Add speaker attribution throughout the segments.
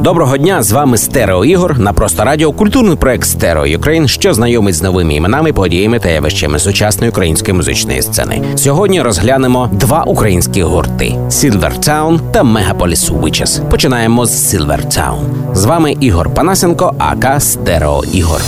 Speaker 1: Доброго дня, з вами Стерео Ігор на просто радіо, культурний проект Stereo Ukraine, що знайомить з новими іменами, подіями та явищами сучасної української музичної сцени. Сьогодні розглянемо два українські гурти: Town та Мегаполіс Witches. Починаємо з Town. З вами Ігор Панасенко, АК Стерео Ігор.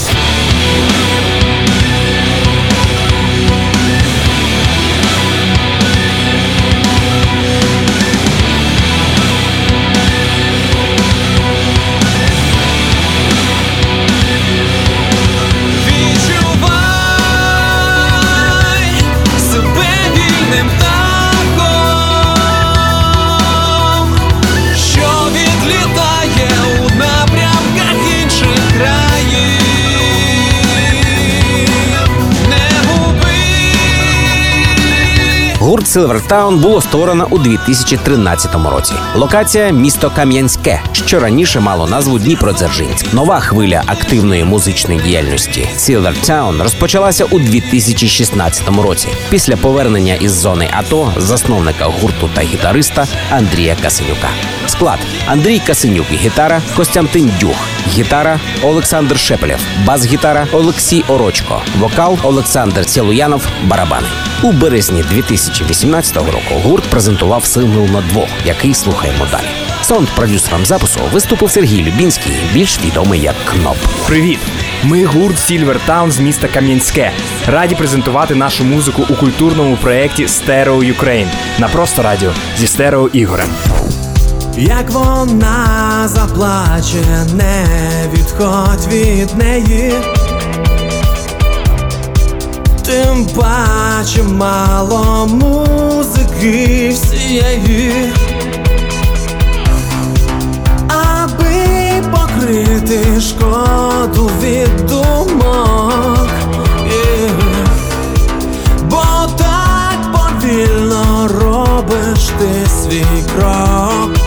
Speaker 1: Гурт Silvertown було створено у 2013 році. Локація місто Кам'янське, що раніше мало назву Дніпродзержинськ. Нова хвиля активної музичної діяльності Silvertown розпочалася у 2016 році після повернення із зони АТО засновника гурту та гітариста Андрія Касенюка. Склад Андрій Касенюк гітара, Костянтин Дюх, гітара Олександр Шепелєв, бас-гітара Олексій Орочко, вокал Олександр Сілуянов, барабани. У березні 2018 року гурт презентував сингл на двох, який слухаємо далі. Саунд-продюсером запису виступив Сергій Любінський, більш відомий як Кноп.
Speaker 2: Привіт! Ми гурт Silver Town з міста Кам'янське. Раді презентувати нашу музику у культурному проєкті Stereo Ukraine на просто радіо зі Стерео Ігорем.
Speaker 3: Як вона заплаче, не відходь від неї. Тим паче мало музики всієї. Аби покрити шкоду від думок. Бо так повільно робиш ти свій крок.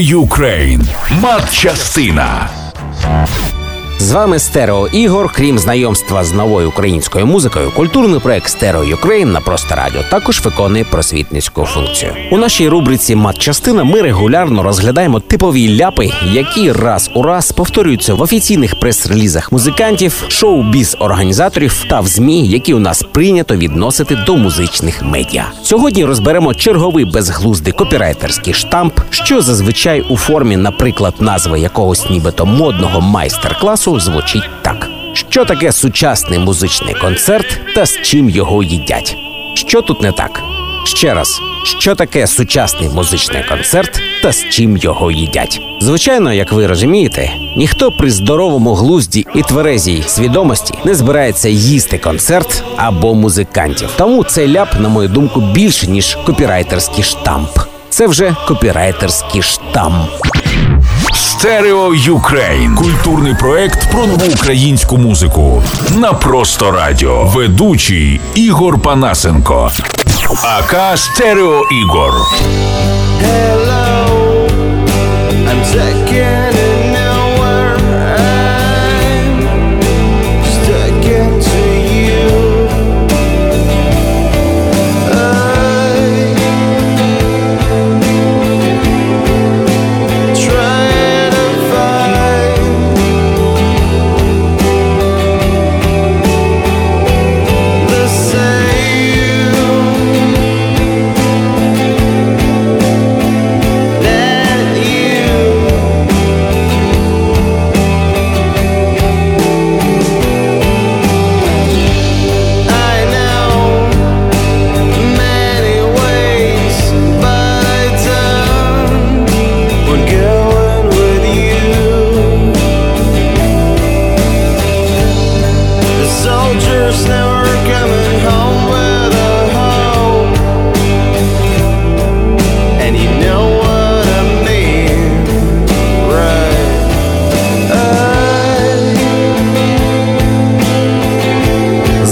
Speaker 4: Ukraine. Матчастина.
Speaker 1: З вами Стерео Ігор. Крім знайомства з новою українською музикою, культурний проект Stereo Ukraine на просто радіо також виконує просвітницьку функцію. У нашій рубриці Матчастина ми регулярно розглядаємо типові ляпи, які раз у раз повторюються в офіційних прес-релізах музикантів, шоу-біз організаторів та в змі, які у нас прийнято відносити до музичних медіа. Сьогодні розберемо черговий безглуздий копірайтерський штамп, що зазвичай у формі, наприклад, назви якогось нібито модного майстер-класу звучить так: що таке сучасний музичний концерт та з чим його їдять? Що тут не так? Ще раз, що таке сучасний музичний концерт та з чим його їдять? Звичайно, як ви розумієте, ніхто при здоровому глузді і тверезій свідомості не збирається їсти концерт або музикантів. Тому цей ляп, на мою думку, більше ніж копірайтерський штамп. Це вже копірайтерський штамп.
Speaker 4: Stereo Ukraine. Культурний проект про нову українську музику. На просто радіо. Ведучий Ігор Панасенко. АК Стерео Ігор.
Speaker 5: Hello, I'm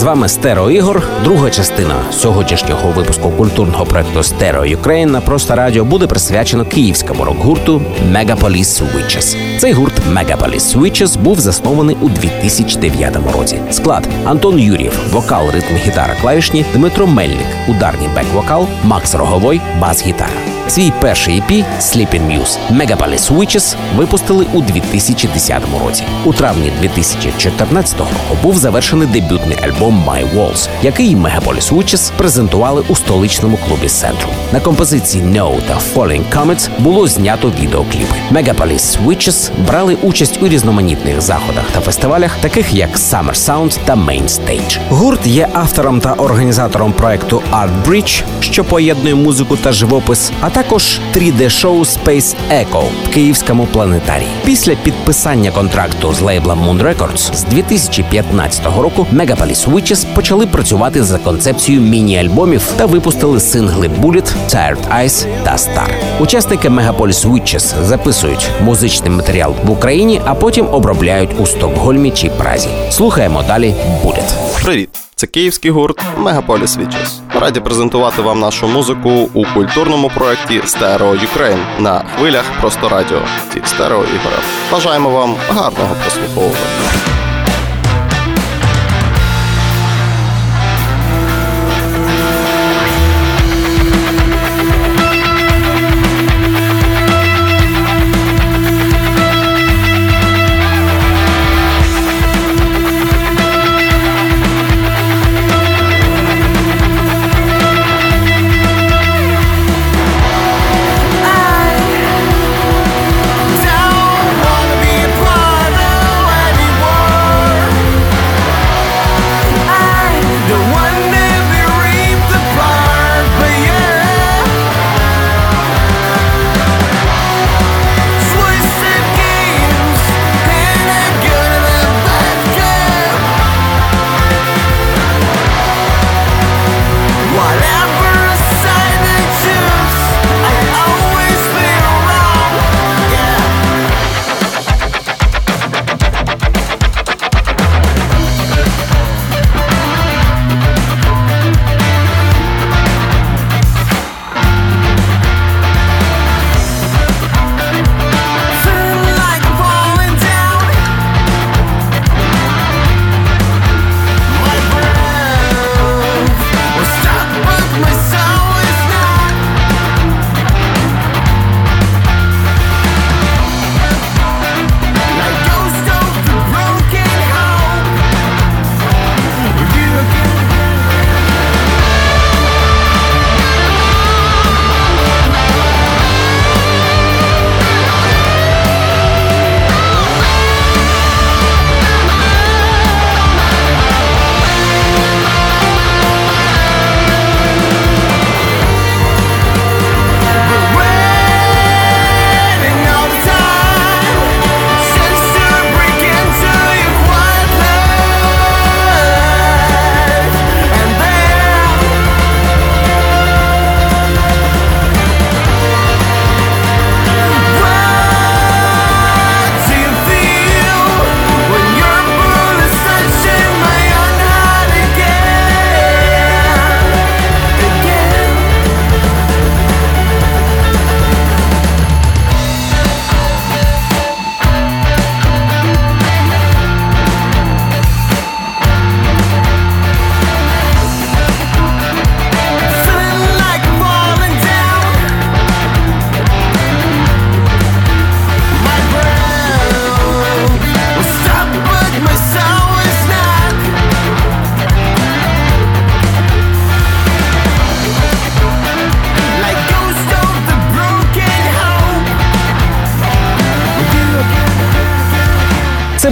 Speaker 1: вами Стерео Ігор. Друга частина сьогоднішнього випуску культурного проекту Stereo Ukraine на просто радіо буде присвячено київському рок-гурту Megapolis Witches. Цей гурт Megapolis Witches був заснований у 2009 році. Склад Антон Юрєв, вокал, ритм, гітара, клавішні, Дмитро Мельник, ударні, бек-вокал, Макс Роговой, бас-гітара. Свій перший EP Sleeping Muse Megapolis Witches випустили у 2010 році. У травні 2014 року був завершений дебютний альбом My Walls, який Megapolis Witches презентували у столичному клубі Центру. На композиції No та Falling Comets було знято відеокліпи. Megapolis Witches брали участь у різноманітних заходах та фестивалях, таких як Summer Sound та Main Stage. Гурт є автором та організатором проекту Art Bridge, що поєднує музику та живопис, а також 3D-шоу Space Echo в київському планетарії. Після підписання контракту з лейблом Moon Records з 2015 року Megapolis Witches почали працювати за концепцією міні-альбомів та випустили сингли Bullet, Tired Eyes та Star. Учасники Megapolis Witches записують музичний матеріал в Україні, а потім обробляють у Стокгольмі чи Празі. Слухаємо далі Bullet.
Speaker 6: Привіт! Це київський гурт Megapolis Witches. Раді презентувати вам нашу музику у культурному проєкті Stereo Ukraine на хвилях просто радіо від Стерео ігоря. Бажаємо вам гарного прослуховування.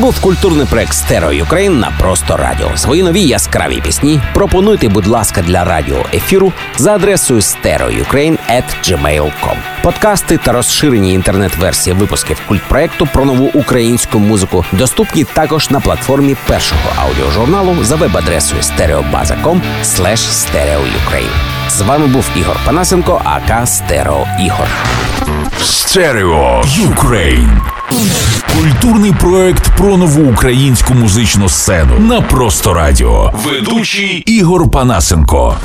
Speaker 1: Був культурний проект Stereo Ukraine на просто радіо. Свої нові яскраві пісні пропонуйте, будь ласка, для радіо ефіру за адресою stereoukraine.gmail.com. Подкасти та розширені інтернет-версії випусків культпроекту про нову українську музику доступні також на платформі першого аудіожурналу за веб-адресою stereobaza.com stereoukraine. З вами був Ігор Панасенко, aka Стерео Ігор.
Speaker 4: Stereo Ukraine. Культурний проект про нову українську музичну сцену на просто радіо. Ведучий Ігор Панасенко.